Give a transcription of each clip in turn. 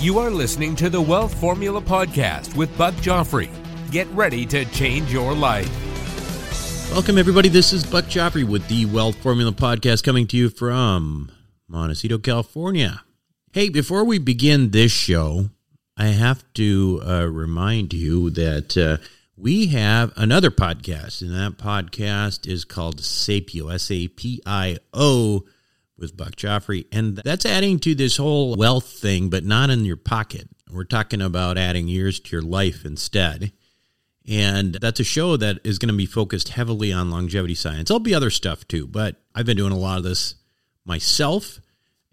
You are listening to the Wealth Formula Podcast with Buck Joffrey. Get ready to change your life. Welcome, everybody. This is Buck Joffrey with the Wealth Formula Podcast coming to you from Montecito, California. Hey, before we begin this show, I have to uh, remind you that uh, we have another podcast, and that podcast is called Sapio, S A P I O with Buck Joffrey. And that's adding to this whole wealth thing, but not in your pocket. We're talking about adding years to your life instead. And that's a show that is going to be focused heavily on longevity science. There'll be other stuff too, but I've been doing a lot of this myself.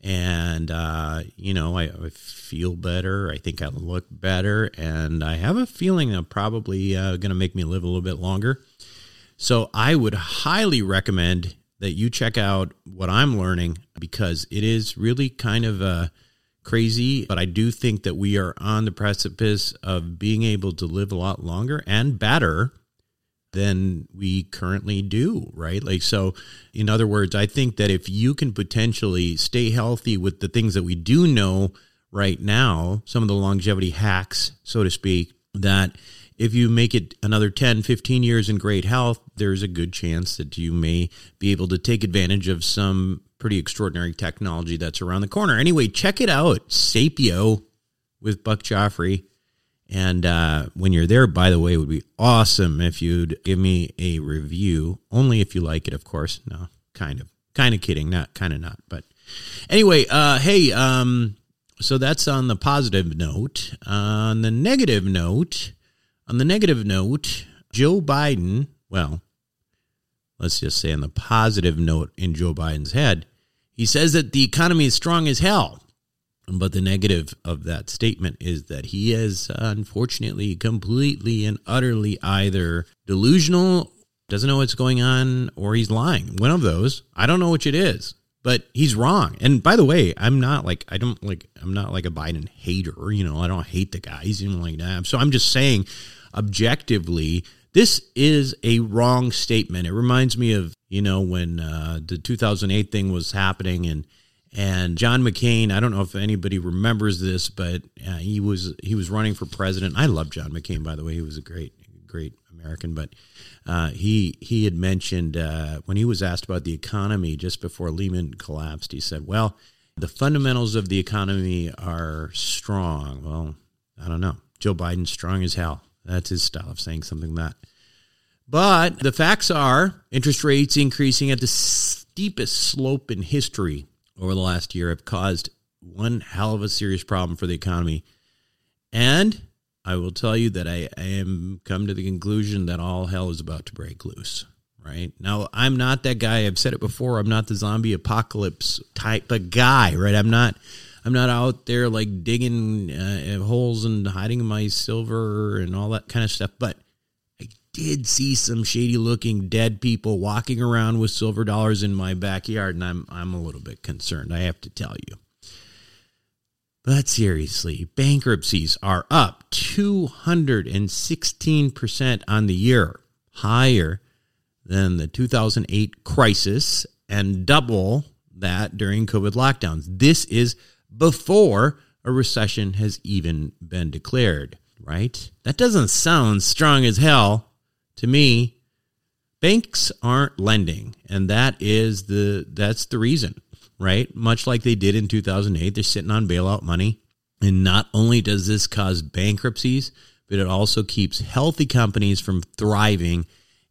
And, uh, you know, I, I, feel better. I think I look better. And I have a feeling I'm probably uh, going to make me live a little bit longer. So I would highly recommend that you check out what I'm learning because it is really kind of uh, crazy. But I do think that we are on the precipice of being able to live a lot longer and better than we currently do, right? Like, so in other words, I think that if you can potentially stay healthy with the things that we do know right now, some of the longevity hacks, so to speak, that if you make it another 10, 15 years in great health, there's a good chance that you may be able to take advantage of some pretty extraordinary technology that's around the corner. Anyway, check it out Sapio with Buck Joffrey. And uh, when you're there, by the way, it would be awesome if you'd give me a review. Only if you like it, of course. No, kind of. Kind of kidding. Not kind of not. But anyway, uh, hey, um, so that's on the positive note. on the negative note, on the negative note, Joe Biden, well, let's just say on the positive note in Joe Biden's head, he says that the economy is strong as hell. But the negative of that statement is that he is unfortunately completely and utterly either delusional, doesn't know what's going on, or he's lying. One of those. I don't know which it is but he's wrong. And by the way, I'm not like I don't like I'm not like a Biden hater. You know, I don't hate the guy. He's even like that. So I'm just saying, objectively, this is a wrong statement. It reminds me of you know when uh, the 2008 thing was happening and and John McCain. I don't know if anybody remembers this, but uh, he was he was running for president. I love John McCain, by the way. He was a great great American, but uh, he he had mentioned uh, when he was asked about the economy just before Lehman collapsed. He said, "Well, the fundamentals of the economy are strong." Well, I don't know. Joe Biden's strong as hell. That's his style of saying something like that. But the facts are interest rates increasing at the steepest slope in history over the last year have caused one hell of a serious problem for the economy. And I will tell you that I, I am come to the conclusion that all hell is about to break loose. Right now, I'm not that guy. I've said it before. I'm not the zombie apocalypse type of guy. Right? I'm not. I'm not out there like digging uh, holes and hiding my silver and all that kind of stuff. But I did see some shady looking dead people walking around with silver dollars in my backyard, and I'm I'm a little bit concerned. I have to tell you. But seriously, bankruptcies are up 216% on the year, higher than the 2008 crisis and double that during COVID lockdowns. This is before a recession has even been declared, right? That doesn't sound strong as hell to me. Banks aren't lending, and that is the that's the reason right? Much like they did in 2008. They're sitting on bailout money. And not only does this cause bankruptcies, but it also keeps healthy companies from thriving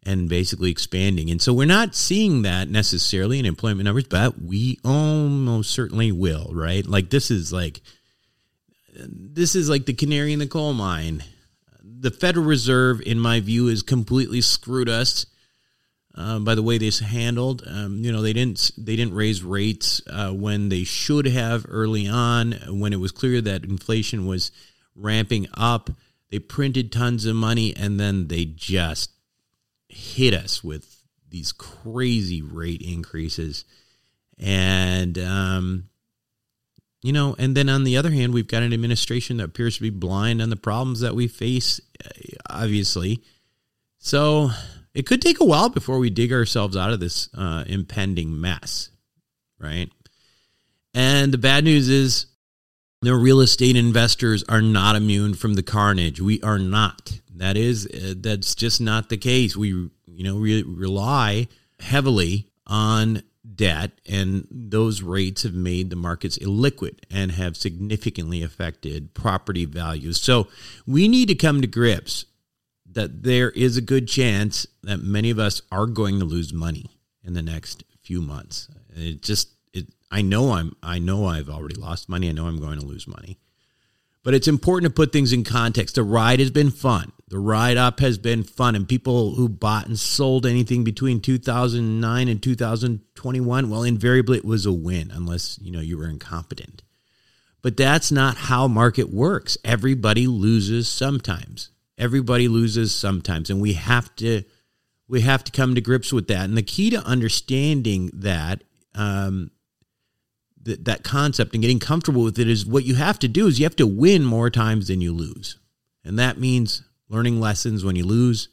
and basically expanding. And so we're not seeing that necessarily in employment numbers, but we almost certainly will, right? Like this is like this is like the canary in the coal mine. The Federal Reserve, in my view, is completely screwed us uh, by the way this handled. Um, you know, they didn't they didn't raise rates uh, when they should have early on when it was clear that inflation was ramping up. They printed tons of money and then they just hit us with these crazy rate increases. And um, you know, and then on the other hand, we've got an administration that appears to be blind on the problems that we face, uh, obviously. So it could take a while before we dig ourselves out of this uh, impending mess, right? And the bad news is the real estate investors are not immune from the carnage. We are not. That is, uh, that's just not the case. We, you know, re- rely heavily on debt, and those rates have made the markets illiquid and have significantly affected property values. So we need to come to grips that there is a good chance that many of us are going to lose money in the next few months. It just it I know I'm I know I've already lost money. I know I'm going to lose money. But it's important to put things in context. The ride has been fun. The ride up has been fun. And people who bought and sold anything between 2009 and 2021, well, invariably it was a win, unless, you know, you were incompetent. But that's not how market works. Everybody loses sometimes. Everybody loses sometimes. And we have to we have to come to grips with that. And the key to understanding that um, that, that concept and getting comfortable with it is what you have to do is you have to win more times than you lose. And that means learning lessons when you lose.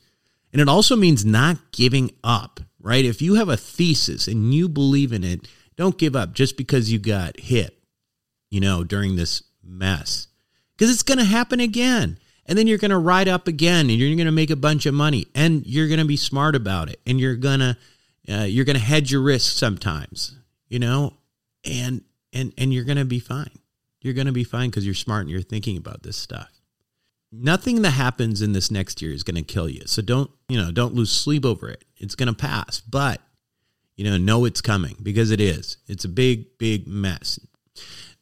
And it also means not giving up, right? If you have a thesis and you believe in it, don't give up just because you got hit, you know, during this mess. Because it's going to happen again. And then you're going to ride up again and you're going to make a bunch of money and you're going to be smart about it and you're going to uh, you're going to hedge your risk sometimes, you know? and and and you're going to be fine. You're going to be fine because you're smart and you're thinking about this stuff. Nothing that happens in this next year is going to kill you. So don't, you know, don't lose sleep over it. It's going to pass, but you know, know it's coming because it is. It's a big, big mess.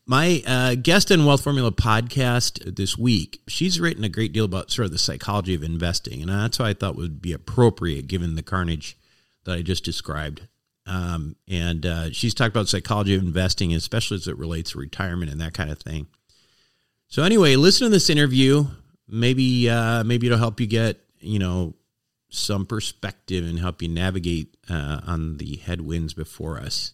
My uh, guest on Wealth Formula podcast this week, she's written a great deal about sort of the psychology of investing, and that's why I thought would be appropriate given the carnage that I just described. Um, and uh, she's talked about psychology of investing, especially as it relates to retirement and that kind of thing. So anyway, listen to this interview. Maybe uh, maybe it'll help you get you know some perspective and help you navigate uh, on the headwinds before us.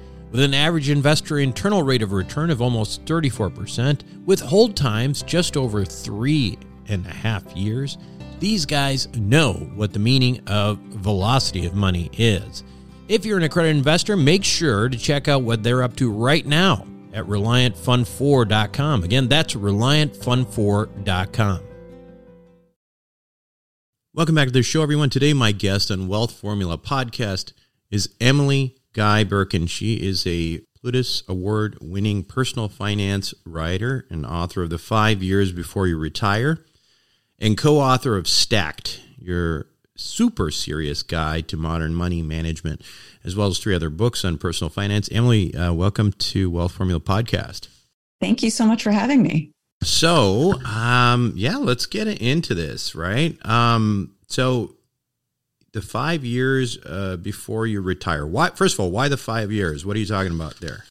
With an average investor internal rate of return of almost 34%, with hold times just over three and a half years, these guys know what the meaning of velocity of money is. If you're an accredited investor, make sure to check out what they're up to right now at ReliantFund4.com. Again, that's ReliantFund4.com. Welcome back to the show, everyone. Today, my guest on Wealth Formula podcast is Emily Guy Birken. She is a Plutus Award winning personal finance writer and author of The Five Years Before You Retire and co author of Stacked, your super serious guide to modern money management, as well as three other books on personal finance. Emily, uh, welcome to Wealth Formula Podcast. Thank you so much for having me. So, um, yeah, let's get into this, right? Um, so the five years uh, before you retire. Why? First of all, why the five years? What are you talking about there?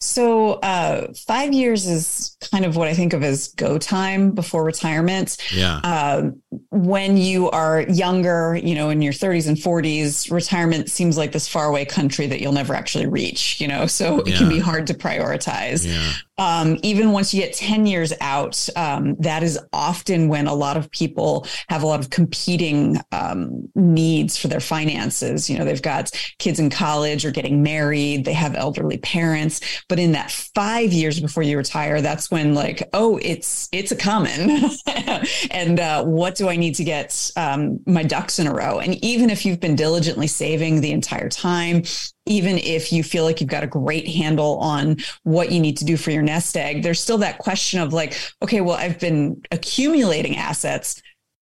So, uh, five years is kind of what I think of as go time before retirement. Yeah. Uh, when you are younger, you know, in your 30s and 40s, retirement seems like this faraway country that you'll never actually reach, you know, so it Yeah. can be hard to prioritize. Yeah. Um, even once you get 10 years out, um, that is often when a lot of people have a lot of competing um, needs for their finances. You know, they've got kids in college or getting married, they have elderly parents. But in that five years before you retire, that's when like, oh, it's it's a coming, and uh, what do I need to get um, my ducks in a row? And even if you've been diligently saving the entire time, even if you feel like you've got a great handle on what you need to do for your nest egg, there's still that question of like, okay, well, I've been accumulating assets.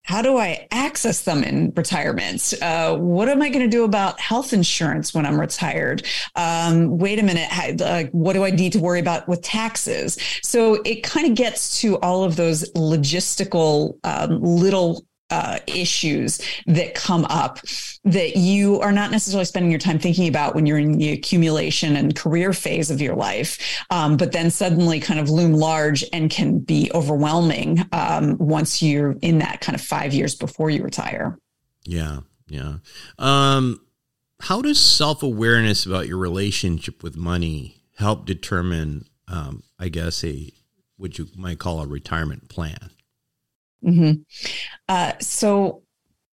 How do I access them in retirement? Uh, what am I going to do about health insurance when I'm retired? Um, wait a minute. How, uh, what do I need to worry about with taxes? So it kind of gets to all of those logistical um, little uh, issues that come up that you are not necessarily spending your time thinking about when you're in the accumulation and career phase of your life, um, but then suddenly kind of loom large and can be overwhelming um, once you're in that kind of five years before you retire. Yeah. Yeah. Um, how does self awareness about your relationship with money help determine, um, I guess, a what you might call a retirement plan? Hmm Uh, so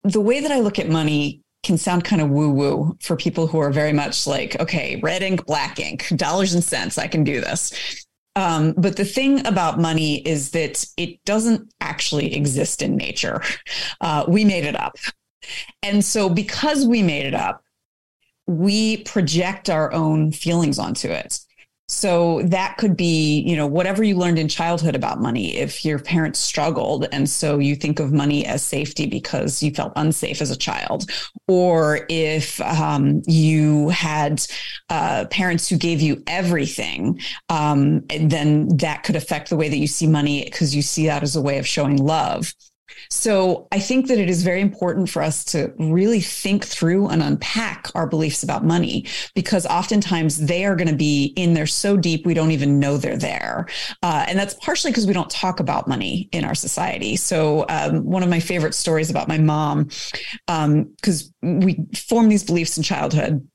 the way that I look at money can sound kind of woo woo for people who are very much like, okay, red ink, black ink, dollars and cents, I can do this. Um, but the thing about money is that it doesn't actually exist in nature. Uh, we made it up. And so, because we made it up, we project our own feelings onto it. So that could be, you know, whatever you learned in childhood about money. If your parents struggled and so you think of money as safety because you felt unsafe as a child, or if um, you had uh, parents who gave you everything, um, then that could affect the way that you see money because you see that as a way of showing love. So I think that it is very important for us to really think through and unpack our beliefs about money because oftentimes they are going to be in there so deep we don't even know they're there. Uh, and that's partially because we don't talk about money in our society. So um, one of my favorite stories about my mom, because we form these beliefs in childhood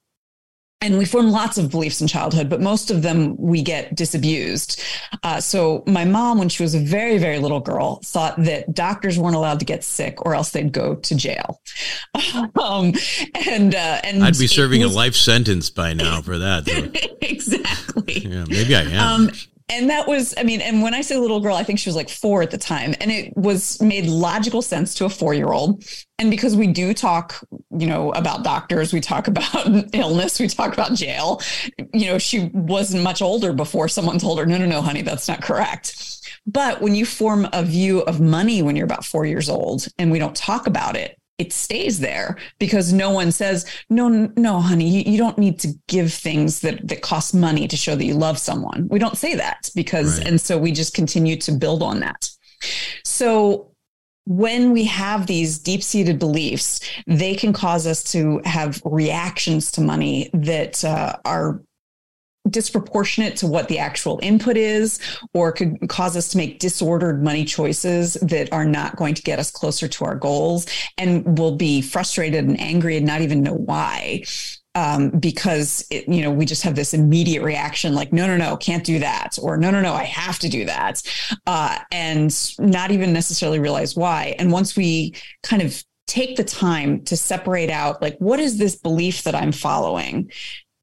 and we form lots of beliefs in childhood, but most of them we get disabused. Uh, so my mom, when she was a very, very little girl, thought that doctors weren't allowed to get sick or else they'd go to jail. um, and uh, and I'd be serving was- a life sentence by now for that. exactly. yeah, maybe I am. Um, and that was, I mean, and when I say little girl, I think she was like four at the time. And it was made logical sense to a four year old. And because we do talk, you know, about doctors, we talk about illness, we talk about jail, you know, she wasn't much older before someone told her, no, no, no, honey, that's not correct. But when you form a view of money when you're about four years old and we don't talk about it, it stays there because no one says, no, no, honey, you, you don't need to give things that, that cost money to show that you love someone. We don't say that because, Right. and so we just continue to build on that. So when we have these deep seated beliefs, they can cause us to have reactions to money that uh, are disproportionate to what the actual input is, or could cause us to make disordered money choices that are not going to get us closer to our goals. And we'll be frustrated and angry and not even know why. Um, because it, you know we just have this immediate reaction like no no no can't do that or no no no I have to do that uh, and not even necessarily realize why and once we kind of take the time to separate out like what is this belief that I'm following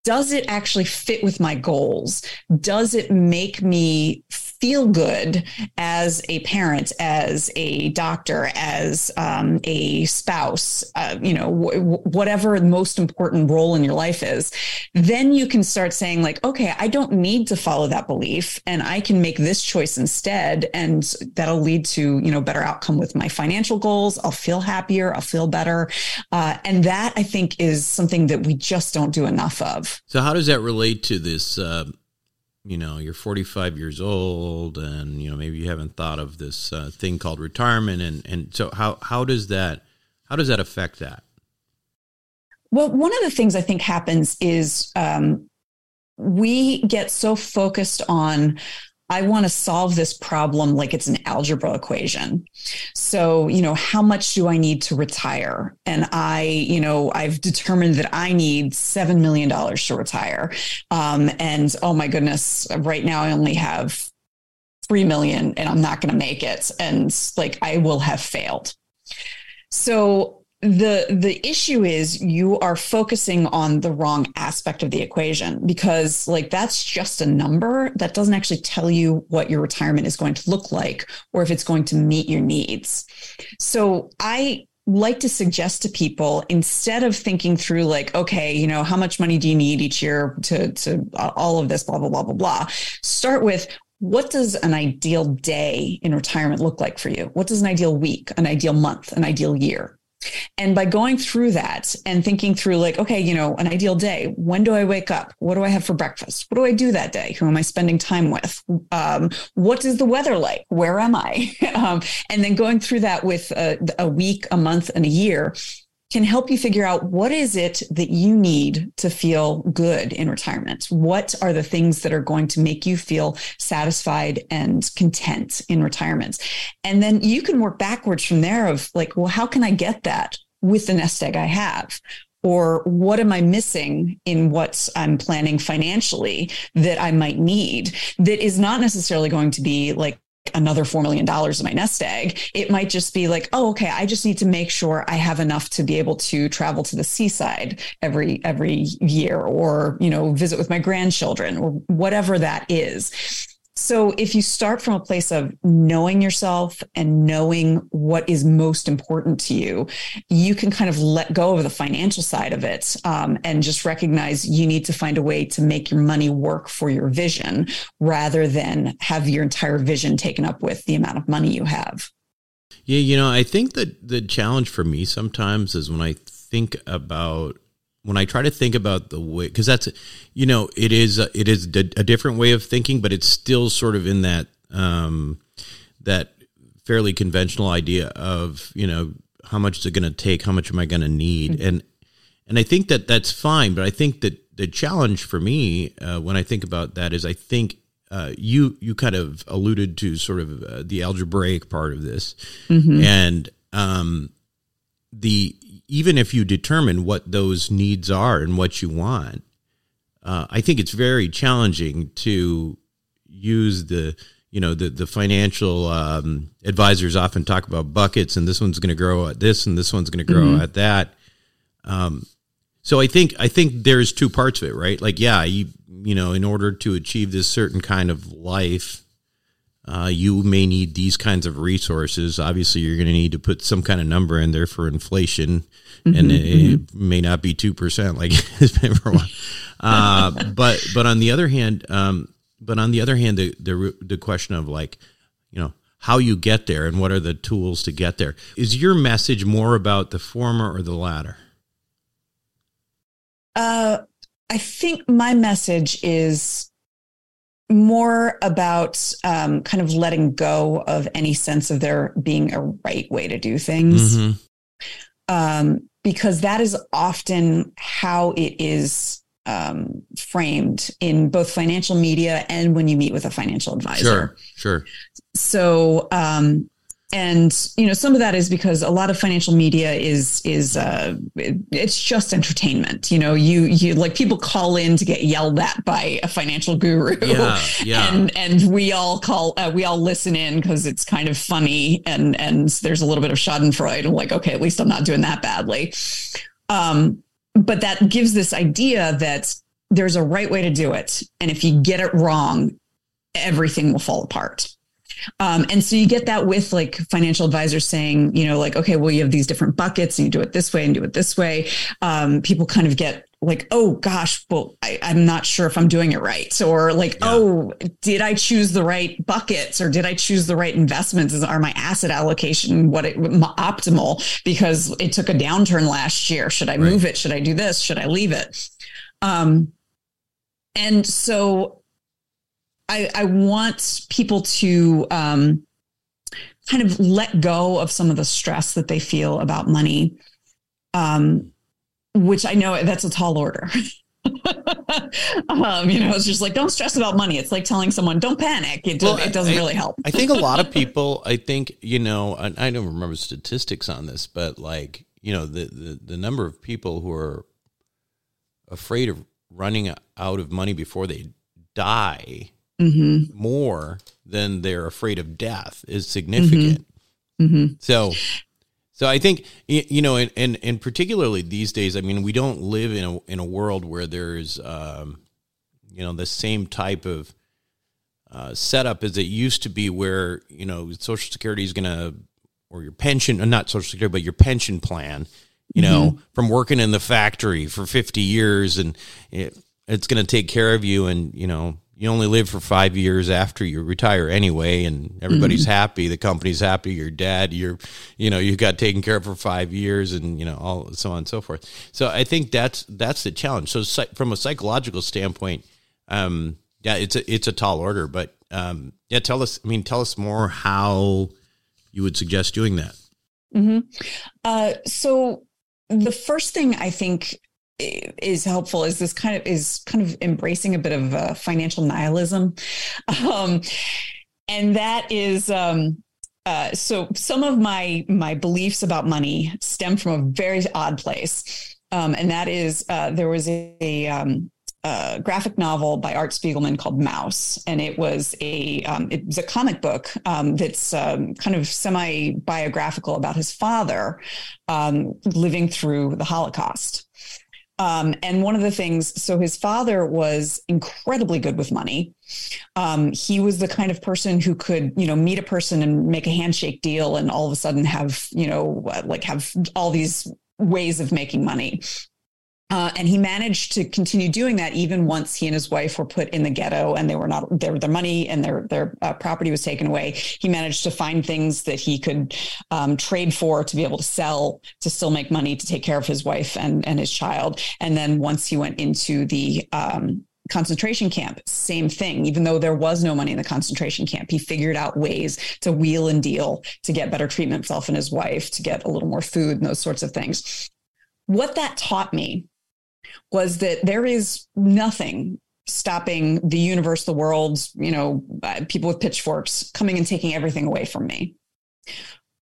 does it actually fit with my goals? Does it make me feel good as a parent, as a doctor, as um, a spouse, uh, you know, wh- whatever the most important role in your life is? Then you can start saying, like, okay, I don't need to follow that belief and I can make this choice instead. And that'll lead to, you know, better outcome with my financial goals. I'll feel happier. I'll feel better. Uh, and that I think is something that we just don't do enough of. so, how does that relate to this uh, you know you're 45 years old and you know maybe you haven't thought of this uh, thing called retirement and and so how how does that how does that affect that? Well one of the things i think happens is um, we get so focused on I want to solve this problem like it's an algebra equation. So, you know, how much do I need to retire? And I, you know, I've determined that I need $7 million to retire. Um, and oh my goodness, right now I only have 3 million and I'm not going to make it. And like I will have failed. So the the issue is you are focusing on the wrong aspect of the equation because like that's just a number that doesn't actually tell you what your retirement is going to look like or if it's going to meet your needs. So i like to suggest to people instead of thinking through like okay you know how much money do you need each year to to uh, all of this blah blah blah blah blah start with what does an ideal day in retirement look like for you? What does an ideal week an ideal month an ideal year and by going through that and thinking through, like, okay, you know, an ideal day, when do I wake up? What do I have for breakfast? What do I do that day? Who am I spending time with? Um, what is the weather like? Where am I? um, and then going through that with a, a week, a month, and a year can help you figure out what is it that you need to feel good in retirement? What are the things that are going to make you feel satisfied and content in retirement? And then you can work backwards from there of like well how can i get that with the nest egg i have? Or what am I missing in what I'm planning financially that I might need that is not necessarily going to be like another $4 million in my nest egg. It might just be like, oh, okay, I just need to make sure I have enough to be able to travel to the seaside every, every year or, you know, visit with my grandchildren or whatever that is. So if you start from a place of knowing yourself and knowing what is most important to you, you can kind of let go of the financial side of it um, and just recognize you need to find a way to make your money work for your vision rather than have your entire vision taken up with the amount of money you have. Yeah, you know, I think that the challenge for me sometimes is when I think about when I try to think about the way, because that's, you know, it is a, it is a different way of thinking, but it's still sort of in that um, that fairly conventional idea of you know how much is it going to take, how much am I going to need, mm-hmm. and and I think that that's fine, but I think that the challenge for me uh, when I think about that is I think uh, you you kind of alluded to sort of uh, the algebraic part of this, mm-hmm. and um, the even if you determine what those needs are and what you want, uh, I think it's very challenging to use the you know the the financial um, advisors often talk about buckets and this one's going to grow at this and this one's going to grow mm-hmm. at that. Um, so I think I think there's two parts of it, right? Like yeah, you you know in order to achieve this certain kind of life uh, you may need these kinds of resources. Obviously, you're going to need to put some kind of number in there for inflation, mm-hmm, and it, mm-hmm. it, may not be two percent like it's been for a while. Uh, but but on the other hand, um, but on the other hand, the, the the question of like, you know, how you get there and what are the tools to get there is your message more about the former or the latter? Uh, I think my message is more about um, kind of letting go of any sense of there being a right way to do things. Mm-hmm. Um, because that is often how it is um, framed in both financial media and when you meet with a financial advisor. Sure, sure. So, um, and you know some of that is because a lot of financial media is is uh it's just entertainment. You know you you like people call in to get yelled at by a financial guru. Yeah, yeah. and and we all call uh, we all listen in because it's kind of funny and and there's a little bit of schadenfreude and like okay at least i'm not doing that badly. Um but that gives this idea that there's a right way to do it. And if you get it wrong everything will fall apart um, and so you get that with like financial advisors saying, you know, like, okay, well, you have these different buckets and you do it this way and do it this way. Um, people kind of get like, oh gosh, well, I, am not sure if I'm doing it right. Or like, yeah. oh, did I choose the right buckets or did I choose the right investments? Is, are my asset allocation what it optimal because it took a downturn last year? Should I right. move it? Should I do this? Should I leave it? Um, and so I, I want people to um, kind of let go of some of the stress that they feel about money, um, which I know that's a tall order. um, you know, it's just like don't stress about money. It's like telling someone don't panic. It, well, it doesn't I, really help. I think a lot of people. I think you know. I, I don't remember statistics on this, but like you know, the, the the number of people who are afraid of running out of money before they die mm-hmm. more than they're afraid of death is significant. Mm-hmm. Mm-hmm. So, so I think you know, and, and and particularly these days, I mean, we don't live in a in a world where there's um, you know the same type of uh, setup as it used to be, where you know Social Security is going to or your pension, uh, not Social Security, but your pension plan. You know, mm-hmm. from working in the factory for fifty years, and it, it's going to take care of you, and you know you only live for five years after you retire anyway, and everybody's mm-hmm. happy. The company's happy. Your dad, you're, you know, you got taken care of for five years, and you know, all so on and so forth. So I think that's that's the challenge. So from a psychological standpoint, um, yeah, it's a it's a tall order, but um, yeah, tell us. I mean, tell us more how you would suggest doing that. Mm-hmm. Uh, so the first thing I think is helpful is this kind of is kind of embracing a bit of uh, financial nihilism. Um, and that is um, uh, so some of my my beliefs about money stem from a very odd place. Um, and that is uh, there was a, a, um, a, graphic novel by art spiegelman called Maus. And it was a um, it was a comic book um, that's kind of semi biographical about his father living through the holocaust um, and one of the things, so his father was incredibly good with money. Um, he was the kind of person who could, you know, meet a person and make a handshake deal and all of a sudden have, you know, like have all these ways of making money. Uh, and he managed to continue doing that even once he and his wife were put in the ghetto and they were not their their money and their their uh, property was taken away. He managed to find things that he could um, trade for to be able to sell to still make money to take care of his wife and and his child. And then once he went into the um, concentration camp, same thing. Even though there was no money in the concentration camp, he figured out ways to wheel and deal to get better treatment himself and his wife, to get a little more food and those sorts of things. What that taught me was that there is nothing stopping the universe, the world, you know, uh, people with pitchforks coming and taking everything away from me.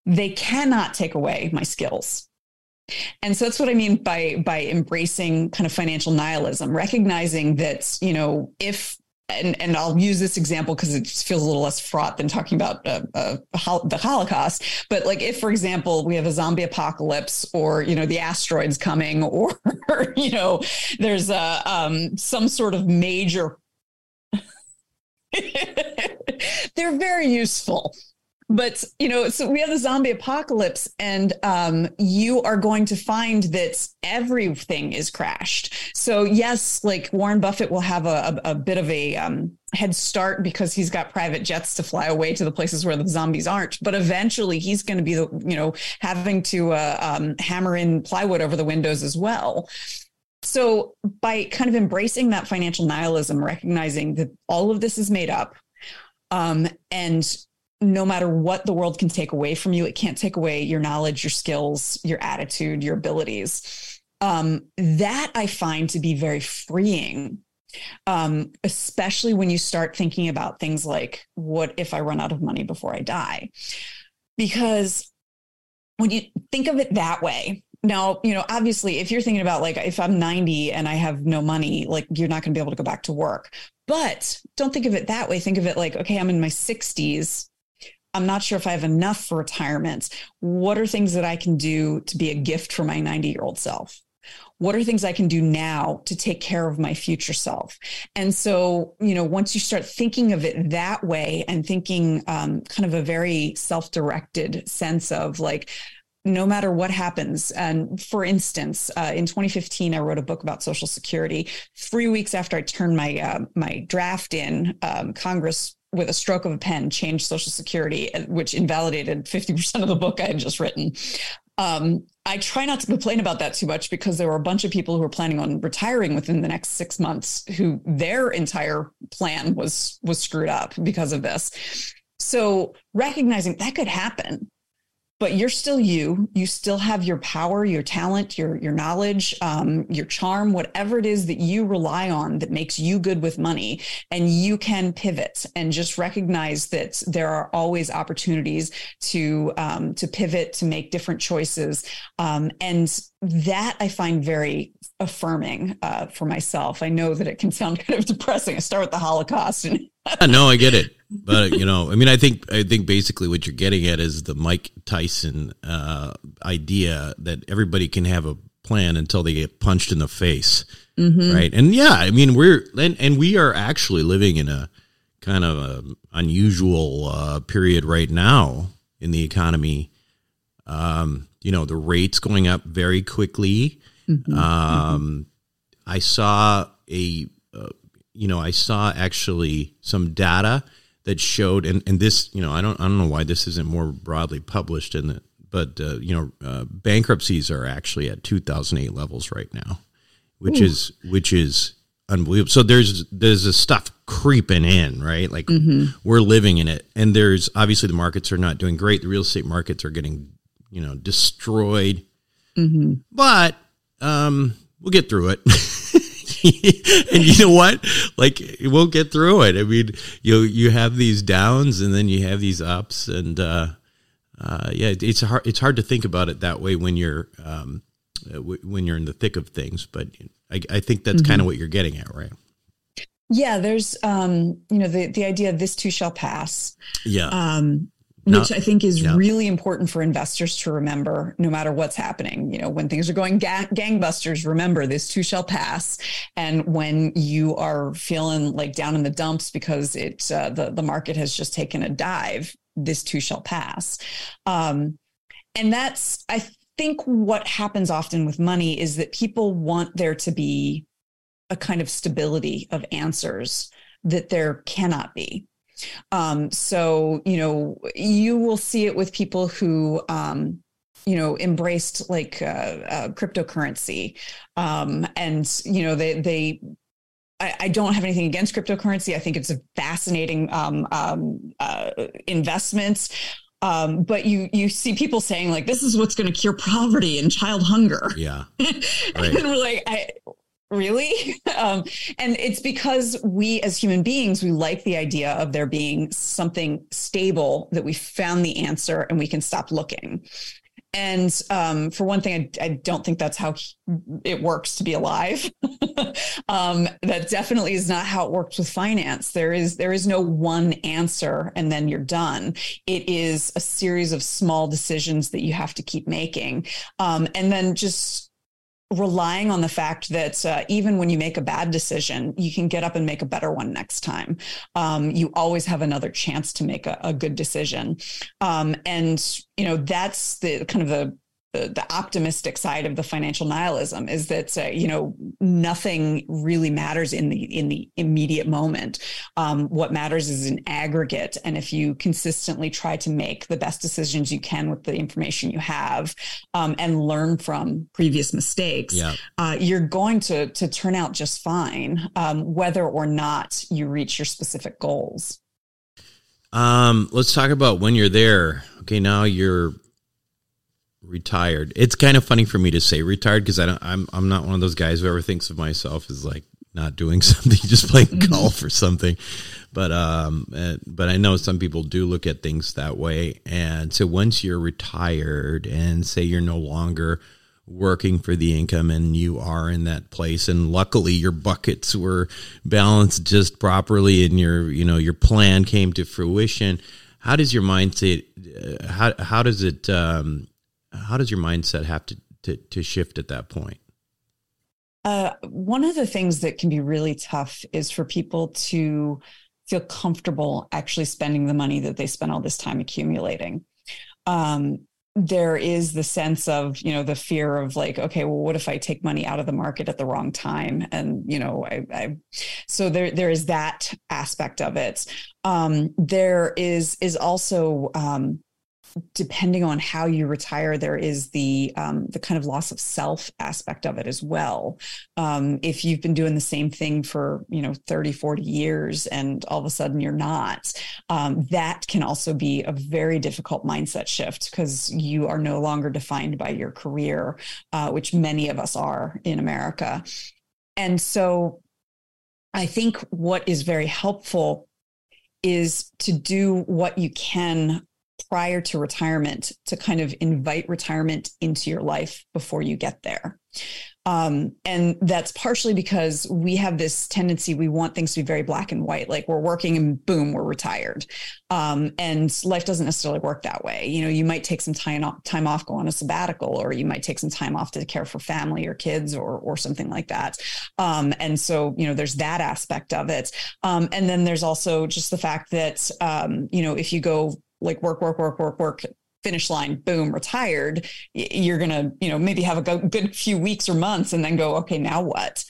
They cannot take away my skills. And so that's what I mean by by embracing kind of financial nihilism, recognizing that, you know, if and and I'll use this example because it feels a little less fraught than talking about uh, uh, the Holocaust. But like, if for example we have a zombie apocalypse, or you know the asteroids coming, or you know there's a um, some sort of major. They're very useful but you know so we have the zombie apocalypse and um, you are going to find that everything is crashed. So yes like warren buffett will have a, a, a bit of a um, head start because he's got private jets to fly away to the places where the zombies aren't. But eventually he's going to be the you know having to uh, um, hammer in plywood over the windows as well. So by kind of embracing that financial nihilism recognizing that all of this is made up um, and no matter what the world can take away from you, it can't take away your knowledge, your skills, your attitude, your abilities. Um, that I find to be very freeing, um, especially when you start thinking about things like, what if I run out of money before I die? Because when you think of it that way, now, you know, obviously, if you're thinking about like if I'm 90 and I have no money, like you're not going to be able to go back to work. But don't think of it that way. Think of it like, okay, I'm in my 60s I'm not sure if I have enough for retirement. What are things that I can do to be a gift for my 90 year old self? What are things I can do now to take care of my future self? And so, you know, once you start thinking of it that way and thinking um, kind of a very self directed sense of like, no matter what happens. And for instance, uh, in 2015, I wrote a book about Social Security. Three weeks after I turned my uh, my draft in, um, Congress with a stroke of a pen changed Social Security, which invalidated 50% of the book I had just written. Um, I try not to complain about that too much because there were a bunch of people who were planning on retiring within the next six months who their entire plan was was screwed up because of this. So recognizing that could happen but you're still you. You still have your power your talent your your knowledge um, your charm whatever it is that you rely on that makes you good with money and you can pivot and just recognize that there are always opportunities to um, to pivot to make different choices. Um, and that i find very affirming uh, for myself. I know that it can sound kind of depressing i start with the holocaust and no i get it but you know, I mean, I think I think basically what you're getting at is the Mike Tyson uh, idea that everybody can have a plan until they get punched in the face, mm-hmm. right? And yeah, I mean, we're and, and we are actually living in a kind of a unusual uh, period right now in the economy. Um, you know, the rates going up very quickly. Mm-hmm. Um, mm-hmm. I saw a, uh, you know, I saw actually some data that showed, and, and this, you know, I don't, I don't know why this isn't more broadly published in the, but, uh, you know, uh, bankruptcies are actually at 2008 levels right now, which Ooh. is, which is unbelievable. So there's, there's this stuff creeping in, right? Like mm-hmm. we're living in it. And there's obviously the markets are not doing great. The real estate markets are getting, you know, destroyed. Mm-hmm. But, um, we'll get through it. and you know what? Like we'll get through it. I mean, you you have these downs and then you have these ups, and uh, uh, yeah, it's hard. It's hard to think about it that way when you're um, uh, when you're in the thick of things. But I, I think that's mm-hmm. kind of what you're getting at, right? Yeah, there's um, you know, the the idea of this too shall pass. Yeah. Um, which I think is yeah. really important for investors to remember no matter what's happening. You know, when things are going ga- gangbusters, remember this too shall pass. And when you are feeling like down in the dumps because it uh, the the market has just taken a dive, this too shall pass. Um, and that's I think what happens often with money is that people want there to be a kind of stability of answers that there cannot be um, so, you know, you will see it with people who, um, you know, embraced like uh, uh, cryptocurrency. Um, and, you know, they, they, I, I, don't have anything against cryptocurrency. I think it's a fascinating um, um, uh, investment. Um, but you you see people saying like this is what's going to cure poverty and child hunger. Yeah, right. and we're like, I, really? Um, and it's because we as human beings we like the idea of there being something stable that we found the answer and we can stop looking. And um, for one thing I, I, don't think that's how it works to be alive. Um, that definitely is not how it works with finance. There is there is no one answer and then you're done. It is a series of small decisions that you have to keep making. Um, and then just relying on the fact that uh, even when you make a bad decision, you can get up and make a better one next time. Um, you always have another chance to make a, a good decision. Um, and, you know, that's the kind of the the, optimistic side of the financial nihilism is that uh, you know nothing really matters in the in the immediate moment. Um, what matters is an aggregate, and if you consistently try to make the best decisions you can with the information you have, um, and learn from previous mistakes, yeah. uh, you're going to to turn out just fine, um, whether or not you reach your specific goals. Um, let's talk about when you're there. Okay, now you're retired. It's kind of funny for me to say retired because I don't. I'm I'm not one of those guys who ever thinks of myself as like not doing something, just playing mm-hmm. golf or something. But um, uh, but I know some people do look at things that way. And so once you're retired and say you're no longer working for the income and you are in that place and luckily your buckets were balanced just properly and your you know your plan came to fruition how does your mindset uh, how how does it um, how does your mindset have to, to, to shift at that point? Uh, one of the things that can be really tough is for people to feel comfortable actually spending the money that they spent all this time accumulating. Um, there is the sense of you know the fear of like okay well what if i take money out of the market at the wrong time and you know i, I so there there is that aspect of it um, there is is also um, depending on how you retire, there is the um, the kind of loss of self aspect of it as well. Um, if you've been doing the same thing for you know 30, 40 years and all of a sudden you're not, um, that can also be a very difficult mindset shift because you are no longer defined by your career, uh, which many of us are in America. And so I think what is very helpful is to do what you can prior to retirement to kind of invite retirement into your life before you get there. Um, and that's partially because we have this tendency, we want things to be very black and white, like we're working and boom, we're retired. Um, and life doesn't necessarily work that way. You know, you might take some time off, time off, go on a sabbatical, or you might take some time off to care for family or kids or, or something like that. Um, and so, you know, there's that aspect of it. Um, and then there's also just the fact that, um, you know, if you go like work, work, work, work, work finish line, boom, retired, you're going to, you know, maybe have a good few weeks or months and then go, okay, now what?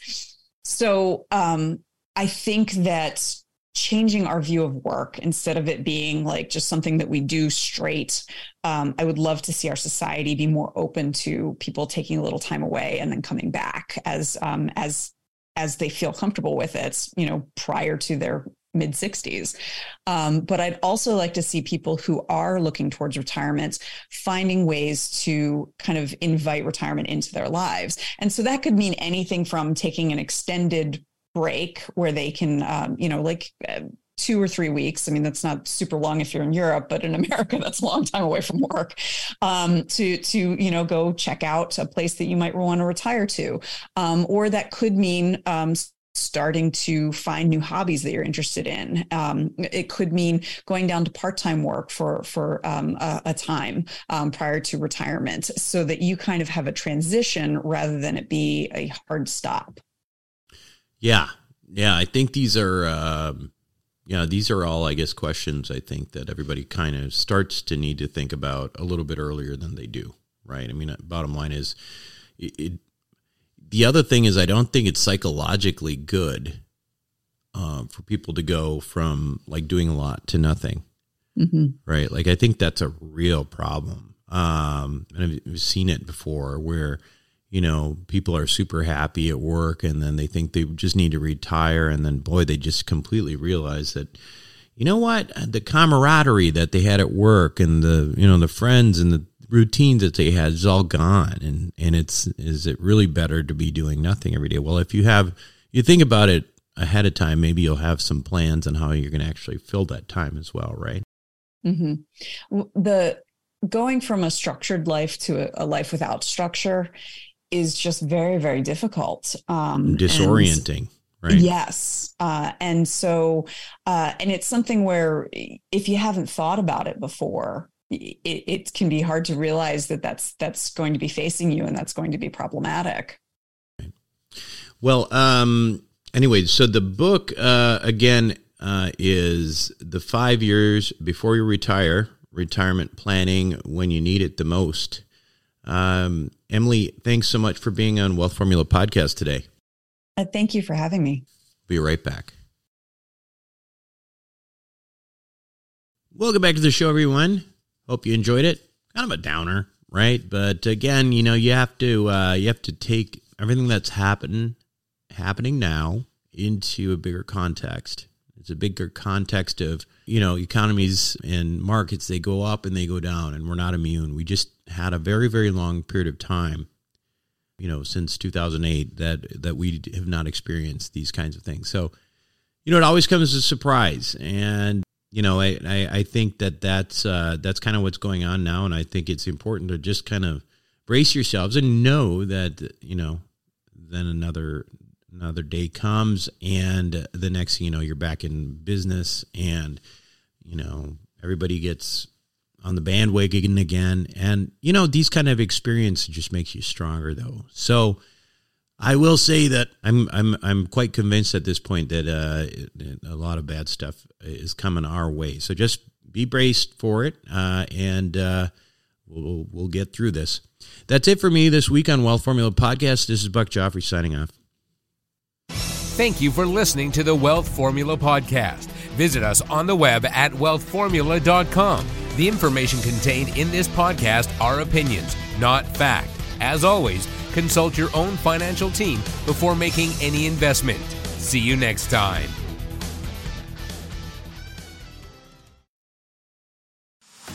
So um, I think that changing our view of work instead of it being like just something that we do straight. Um, I would love to see our society be more open to people taking a little time away and then coming back as um, as as they feel comfortable with it, you know, prior to their mid 60s. Um, but I'd also like to see people who are looking towards retirement finding ways to kind of invite retirement into their lives. And so that could mean anything from taking an extended break where they can, um, you know, like, uh, two or three weeks. I mean, that's not super long if you're in Europe, but in America, that's a long time away from work. Um, to to you know go check out a place that you might want to retire to, um, or that could mean um, starting to find new hobbies that you're interested in. Um, it could mean going down to part-time work for for um, a, a, time um, prior to retirement, so that you kind of have a transition rather than it be a hard stop. Yeah, yeah, I think these are. Um, yeah, these are all, I guess, questions I think that everybody kind of starts to need to think about a little bit earlier than they do, right? I mean, bottom line is, it the other thing is, I don't think it's psychologically good um, for people to go from like doing a lot to nothing. Mm-hmm. Right. Like, I think that's a real problem. Um, and I've seen it before where, you know, people are super happy at work and then they think they just need to retire. And then, boy, they just completely realize that, you know what, the camaraderie that they had at work and the, you know, the friends and the routine that they had is all gone and and it's is it really better to be doing nothing every day well if you have you think about it ahead of time maybe you'll have some plans on how you're going to actually fill that time as well right mm-hmm. the going from a structured life to a, a, life without structure is just very very difficult um disorienting Right. Yes. Uh, and so, uh, and it's something where if you haven't thought about it before, it, it can be hard to realize that that's that's going to be facing you and that's going to be problematic. Well, um, anyway, so the book uh, again uh, is the five years before you retire, retirement planning when you need it the most. Um, Emily, thanks so much for being on Wealth Formula podcast today. Uh, thank you for having me. Be right back. Welcome back to the show, everyone. Hope you enjoyed it. Kind of a downer, right? But again, you know, you have to uh, you have to take everything that's happening happening now into a bigger context. It's a bigger context of you know economies and markets. They go up and they go down, and we're not immune. We just had a very very long period of time, you know, since 2008 that that we have not experienced these kinds of things. So, you know, it always comes as a surprise, and you know, I, I, I think that that's uh, that's kind of what's going on now, and I think it's important to just kind of brace yourselves and know that you know, then another another day comes, and the next you know, you're back in business, and you know, everybody gets on the bandwagon again, and you know, these kind of experience just makes you stronger, though. So I will say that I'm I'm I'm quite convinced at this point that uh, a lot of bad stuff is coming our way. So just be braced for it, uh, and uh, we'll we'll get through this. That's it for me this week on Wealth Formula Podcast. This is Buck Joffrey signing off. Thank you for listening to the Wealth Formula Podcast. Visit us on the web at wealthformula.com The information contained in this podcast are opinions, not fact. As always, consult your own financial team before making any investment. See you next time.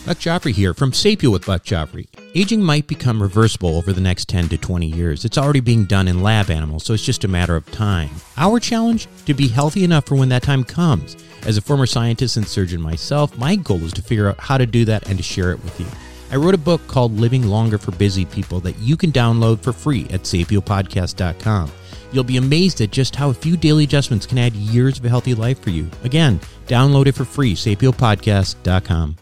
Buck Joffrey here from Sapio with Buck Joffrey. Aging might become reversible over the next 10 to 20 years. It's already being done in lab animals, so it's just a matter of time. Our challenge? To be healthy enough for when that time comes. As a former scientist and surgeon myself, my goal is to figure out how to do that and to share it with you. I wrote a book called Living Longer for Busy People that you can download for free at sapiopodcast.com. You'll be amazed at just how a few daily adjustments can add years of a healthy life for you. Again, download it for free, sapiopodcast.com.